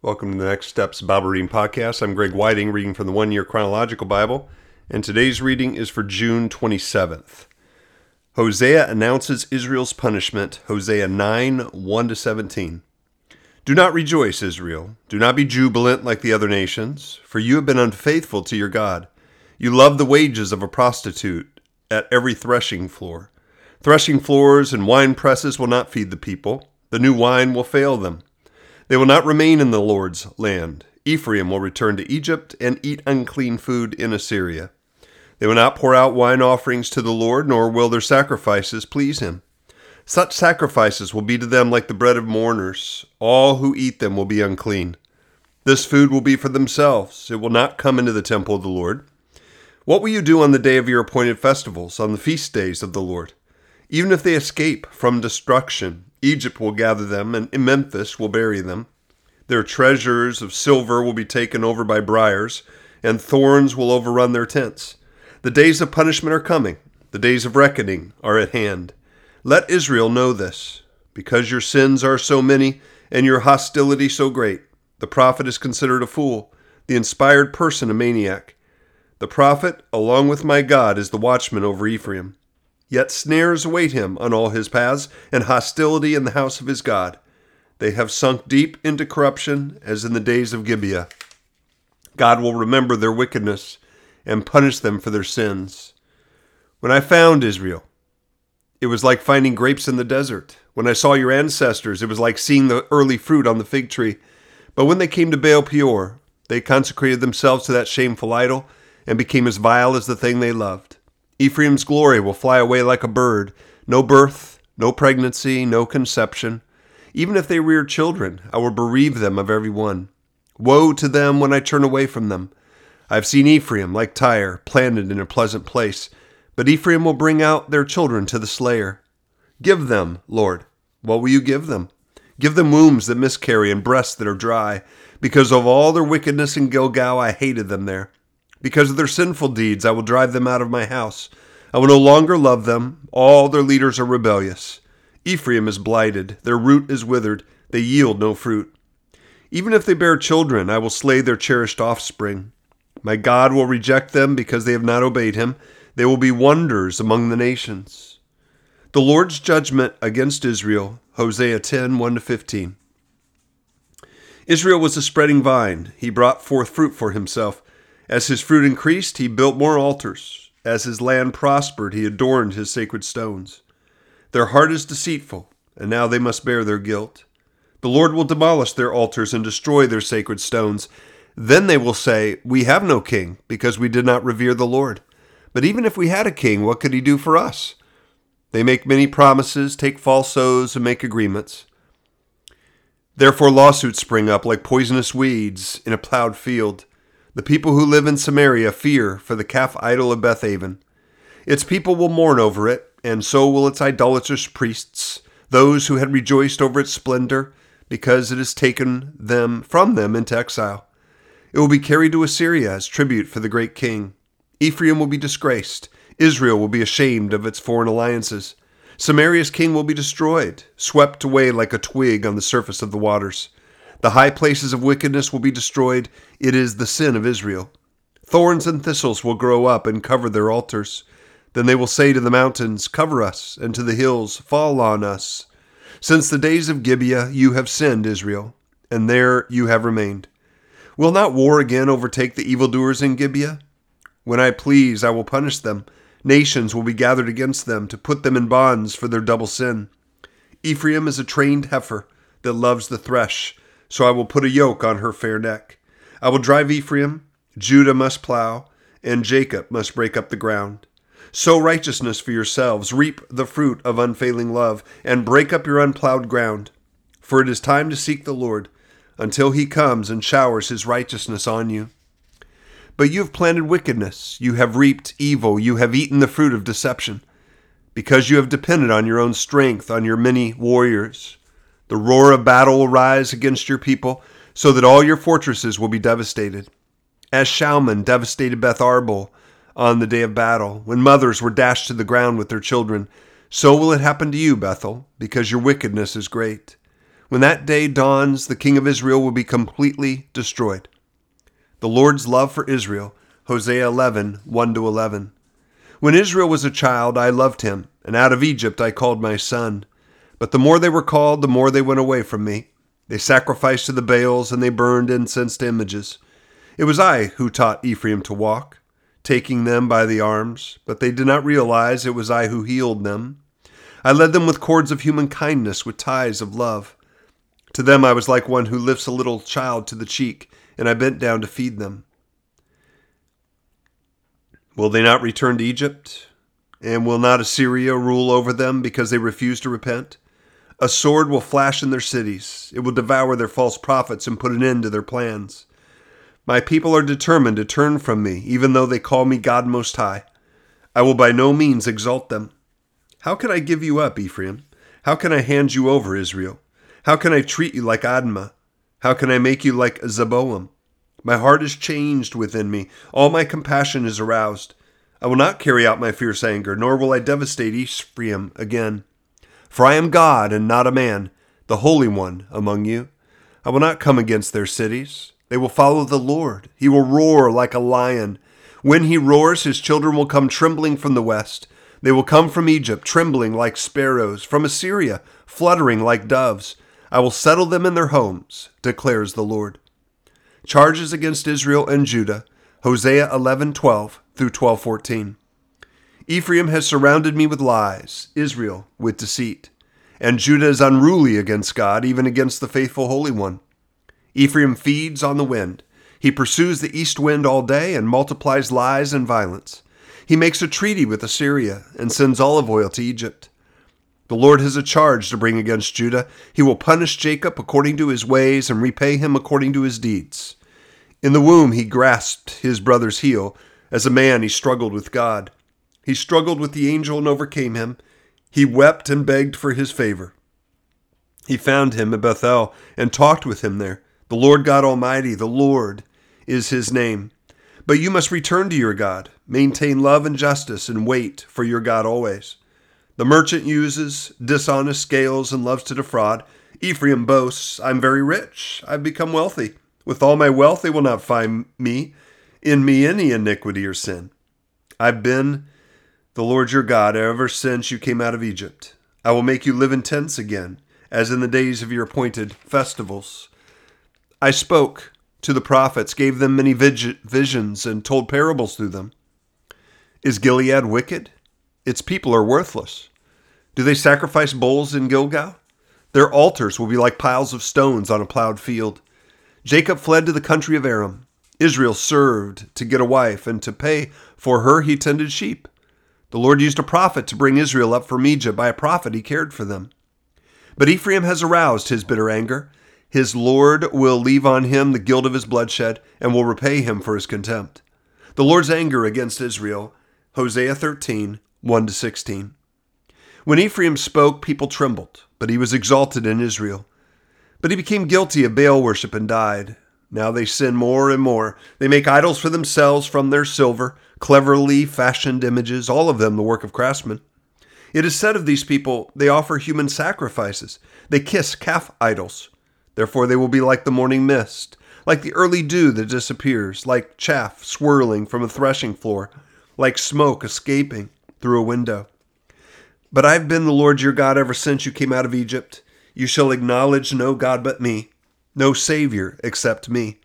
Welcome to the Next Steps Bible Reading Podcast. I'm Greg Whiting, reading from the One Year Chronological Bible, and today's reading is for June 27th. Hosea announces Israel's punishment, Hosea 9 1 17. Do not rejoice, Israel. Do not be jubilant like the other nations, for you have been unfaithful to your God. You love the wages of a prostitute at every threshing floor. Threshing floors and wine presses will not feed the people, the new wine will fail them. They will not remain in the Lord's land. Ephraim will return to Egypt and eat unclean food in Assyria. They will not pour out wine offerings to the Lord, nor will their sacrifices please him. Such sacrifices will be to them like the bread of mourners. All who eat them will be unclean. This food will be for themselves. It will not come into the temple of the Lord. What will you do on the day of your appointed festivals, on the feast days of the Lord? Even if they escape from destruction, Egypt will gather them, and Memphis will bury them. Their treasures of silver will be taken over by briars, and thorns will overrun their tents. The days of punishment are coming, the days of reckoning are at hand. Let Israel know this. Because your sins are so many, and your hostility so great, the prophet is considered a fool, the inspired person a maniac. The prophet, along with my God, is the watchman over Ephraim. Yet snares await him on all his paths, and hostility in the house of his God. They have sunk deep into corruption, as in the days of Gibeah. God will remember their wickedness and punish them for their sins. When I found Israel, it was like finding grapes in the desert. When I saw your ancestors, it was like seeing the early fruit on the fig tree. But when they came to Baal Peor, they consecrated themselves to that shameful idol and became as vile as the thing they loved. Ephraim's glory will fly away like a bird. No birth, no pregnancy, no conception. Even if they rear children, I will bereave them of every one. Woe to them when I turn away from them. I have seen Ephraim, like Tyre, planted in a pleasant place, but Ephraim will bring out their children to the slayer. Give them, Lord. What will you give them? Give them wombs that miscarry and breasts that are dry. Because of all their wickedness in Gilgal, I hated them there. Because of their sinful deeds, I will drive them out of my house. I will no longer love them. All their leaders are rebellious. Ephraim is blighted, their root is withered, they yield no fruit. Even if they bear children, I will slay their cherished offspring. My God will reject them because they have not obeyed him. They will be wonders among the nations. The Lord's judgment against Israel, Hosea 10 1 15. Israel was a spreading vine. He brought forth fruit for himself. As his fruit increased, he built more altars. As his land prospered, he adorned his sacred stones. Their heart is deceitful, and now they must bear their guilt. The Lord will demolish their altars and destroy their sacred stones. Then they will say, We have no king, because we did not revere the Lord. But even if we had a king, what could he do for us? They make many promises, take false oaths, and make agreements. Therefore, lawsuits spring up like poisonous weeds in a plowed field. The people who live in Samaria fear for the calf idol of Bethaven. Its people will mourn over it, and so will its idolatrous priests, those who had rejoiced over its splendor, because it has taken them from them into exile. It will be carried to Assyria as tribute for the great king. Ephraim will be disgraced. Israel will be ashamed of its foreign alliances. Samaria's king will be destroyed, swept away like a twig on the surface of the waters. The high places of wickedness will be destroyed. It is the sin of Israel. Thorns and thistles will grow up and cover their altars. Then they will say to the mountains, Cover us, and to the hills, Fall on us. Since the days of Gibeah you have sinned, Israel, and there you have remained. Will not war again overtake the evildoers in Gibeah? When I please, I will punish them. Nations will be gathered against them to put them in bonds for their double sin. Ephraim is a trained heifer that loves the thresh so I will put a yoke on her fair neck. I will drive Ephraim, Judah must plow, and Jacob must break up the ground. Sow righteousness for yourselves, reap the fruit of unfailing love, and break up your unplowed ground. For it is time to seek the Lord, until he comes and showers his righteousness on you. But you have planted wickedness, you have reaped evil, you have eaten the fruit of deception, because you have depended on your own strength, on your many warriors. The roar of battle will rise against your people, so that all your fortresses will be devastated. As Shalman devastated Beth Arbel on the day of battle, when mothers were dashed to the ground with their children, so will it happen to you, Bethel, because your wickedness is great. When that day dawns, the king of Israel will be completely destroyed. The Lord's love for Israel, Hosea 11, 1 to 11. When Israel was a child, I loved him, and out of Egypt I called my son. But the more they were called, the more they went away from me. They sacrificed to the Baals, and they burned incense to images. It was I who taught Ephraim to walk, taking them by the arms, but they did not realize it was I who healed them. I led them with cords of human kindness, with ties of love. To them I was like one who lifts a little child to the cheek, and I bent down to feed them. Will they not return to Egypt? And will not Assyria rule over them because they refuse to repent? A sword will flash in their cities. It will devour their false prophets and put an end to their plans. My people are determined to turn from me, even though they call me God Most High. I will by no means exalt them. How can I give you up, Ephraim? How can I hand you over, Israel? How can I treat you like Admah? How can I make you like Zeboim? My heart is changed within me. All my compassion is aroused. I will not carry out my fierce anger, nor will I devastate Ephraim again. For I am God and not a man, the Holy One among you. I will not come against their cities. They will follow the Lord. He will roar like a lion. When he roars, his children will come trembling from the west. They will come from Egypt, trembling like sparrows, from Assyria, fluttering like doves. I will settle them in their homes, declares the Lord. Charges against Israel and Judah, Hosea 11:12 through 12:14. Ephraim has surrounded me with lies, Israel with deceit, and Judah is unruly against God, even against the faithful Holy One. Ephraim feeds on the wind. He pursues the east wind all day and multiplies lies and violence. He makes a treaty with Assyria and sends olive oil to Egypt. The Lord has a charge to bring against Judah. He will punish Jacob according to his ways and repay him according to his deeds. In the womb he grasped his brother's heel. As a man he struggled with God. He struggled with the angel and overcame him. He wept and begged for his favor. He found him at Bethel and talked with him there. The Lord God Almighty, the Lord, is his name. But you must return to your God, maintain love and justice, and wait for your God always. The merchant uses dishonest scales and loves to defraud. Ephraim boasts, I'm very rich. I've become wealthy. With all my wealth, they will not find me in me any iniquity or sin. I've been the Lord your God ever since you came out of Egypt. I will make you live in tents again, as in the days of your appointed festivals. I spoke to the prophets, gave them many visions, and told parables through them. Is Gilead wicked? Its people are worthless. Do they sacrifice bulls in Gilgal? Their altars will be like piles of stones on a plowed field. Jacob fled to the country of Aram. Israel served to get a wife, and to pay for her he tended sheep. The Lord used a prophet to bring Israel up from Egypt. By a prophet he cared for them. But Ephraim has aroused his bitter anger. His Lord will leave on him the guilt of his bloodshed and will repay him for his contempt. The Lord's anger against Israel, Hosea 13, 1 to 16. When Ephraim spoke, people trembled, but he was exalted in Israel. But he became guilty of Baal worship and died. Now they sin more and more. They make idols for themselves from their silver, cleverly fashioned images, all of them the work of craftsmen. It is said of these people, they offer human sacrifices. They kiss calf idols. Therefore they will be like the morning mist, like the early dew that disappears, like chaff swirling from a threshing floor, like smoke escaping through a window. But I've been the Lord your God ever since you came out of Egypt. You shall acknowledge no God but me, no Savior except me.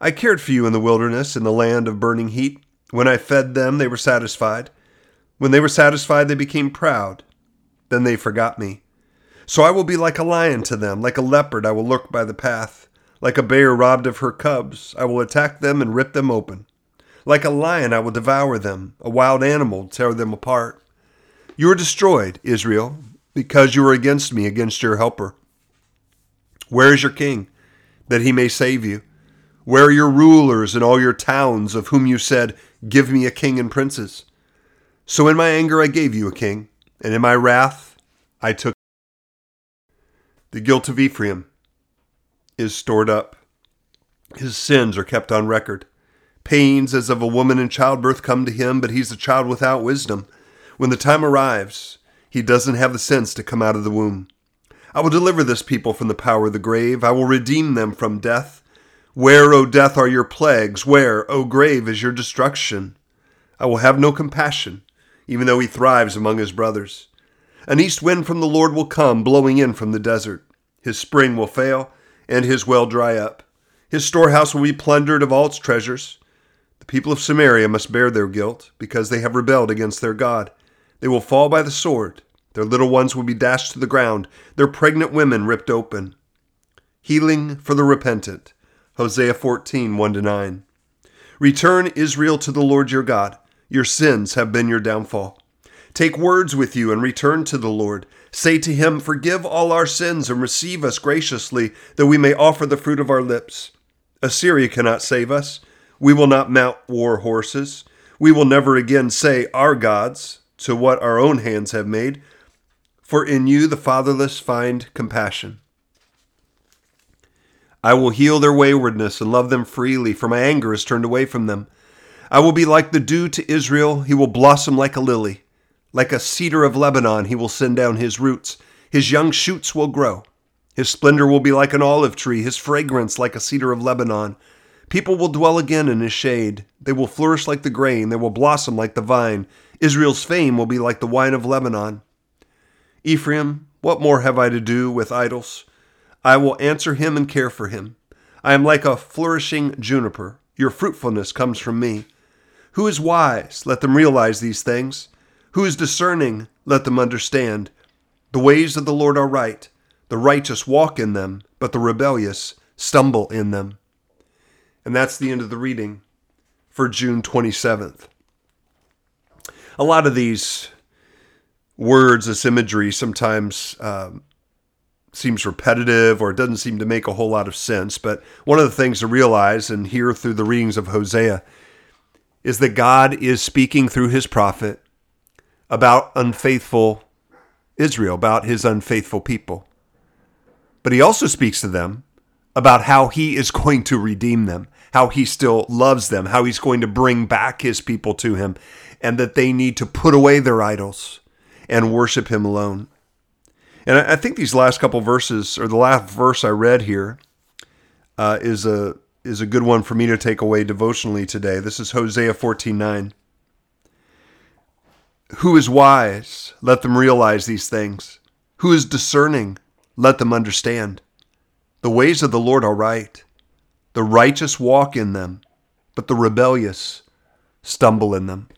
I cared for you in the wilderness, in the land of burning heat. When I fed them, they were satisfied. When they were satisfied, they became proud. Then they forgot me. So I will be like a lion to them, like a leopard, I will lurk by the path. Like a bear robbed of her cubs, I will attack them and rip them open. Like a lion, I will devour them, a wild animal, tear them apart. You are destroyed, Israel, because you are against me, against your helper. Where is your king, that he may save you? Where are your rulers and all your towns, of whom you said, Give me a king and princes? So in my anger I gave you a king, and in my wrath I took. The guilt of Ephraim is stored up. His sins are kept on record. Pains as of a woman in childbirth come to him, but he's a child without wisdom. When the time arrives, he doesn't have the sense to come out of the womb. I will deliver this people from the power of the grave. I will redeem them from death. Where, O death, are your plagues? Where, O grave, is your destruction? I will have no compassion, even though he thrives among his brothers. An east wind from the Lord will come, blowing in from the desert. His spring will fail, and his well dry up. His storehouse will be plundered of all its treasures. The people of Samaria must bear their guilt, because they have rebelled against their God. They will fall by the sword. Their little ones will be dashed to the ground, their pregnant women ripped open. Healing for the repentant. Hosea 14, 1 9. Return, Israel, to the Lord your God. Your sins have been your downfall. Take words with you and return to the Lord. Say to him, Forgive all our sins and receive us graciously, that we may offer the fruit of our lips. Assyria cannot save us. We will not mount war horses. We will never again say, Our gods, to what our own hands have made. For in you the fatherless find compassion. I will heal their waywardness and love them freely, for my anger is turned away from them. I will be like the dew to Israel. He will blossom like a lily. Like a cedar of Lebanon, he will send down his roots. His young shoots will grow. His splendor will be like an olive tree, his fragrance like a cedar of Lebanon. People will dwell again in his shade. They will flourish like the grain. They will blossom like the vine. Israel's fame will be like the wine of Lebanon. Ephraim, what more have I to do with idols? I will answer him and care for him. I am like a flourishing juniper. Your fruitfulness comes from me. Who is wise? Let them realize these things. Who is discerning? Let them understand. The ways of the Lord are right. The righteous walk in them, but the rebellious stumble in them. And that's the end of the reading for June 27th. A lot of these words, this imagery, sometimes um, seems repetitive or it doesn't seem to make a whole lot of sense. But one of the things to realize and hear through the readings of Hosea is that God is speaking through his prophet about unfaithful Israel, about his unfaithful people. But he also speaks to them about how he is going to redeem them, how he still loves them, how he's going to bring back his people to him, and that they need to put away their idols and worship him alone. And I think these last couple verses, or the last verse I read here, uh, is a is a good one for me to take away devotionally today. This is Hosea fourteen nine. Who is wise? Let them realize these things. Who is discerning? Let them understand. The ways of the Lord are right. The righteous walk in them, but the rebellious stumble in them.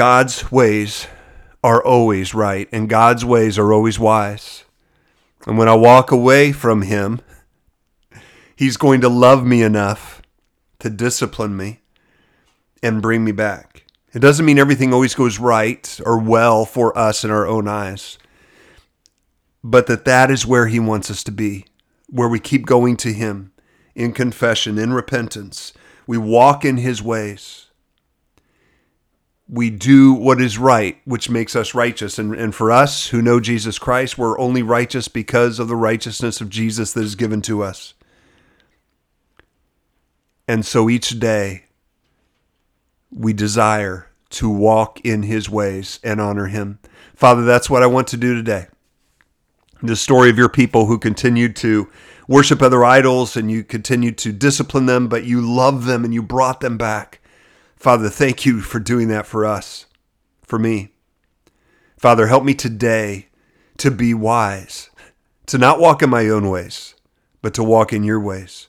God's ways are always right, and God's ways are always wise. And when I walk away from Him, He's going to love me enough to discipline me and bring me back. It doesn't mean everything always goes right or well for us in our own eyes, but that that is where He wants us to be, where we keep going to Him in confession, in repentance. We walk in His ways. We do what is right, which makes us righteous. And, and for us who know Jesus Christ, we're only righteous because of the righteousness of Jesus that is given to us. And so each day, we desire to walk in his ways and honor him. Father, that's what I want to do today. The story of your people who continued to worship other idols and you continued to discipline them, but you love them and you brought them back. Father, thank you for doing that for us, for me. Father, help me today to be wise, to not walk in my own ways, but to walk in your ways,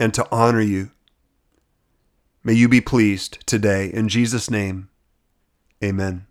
and to honor you May you be pleased today. In Jesus' name, amen.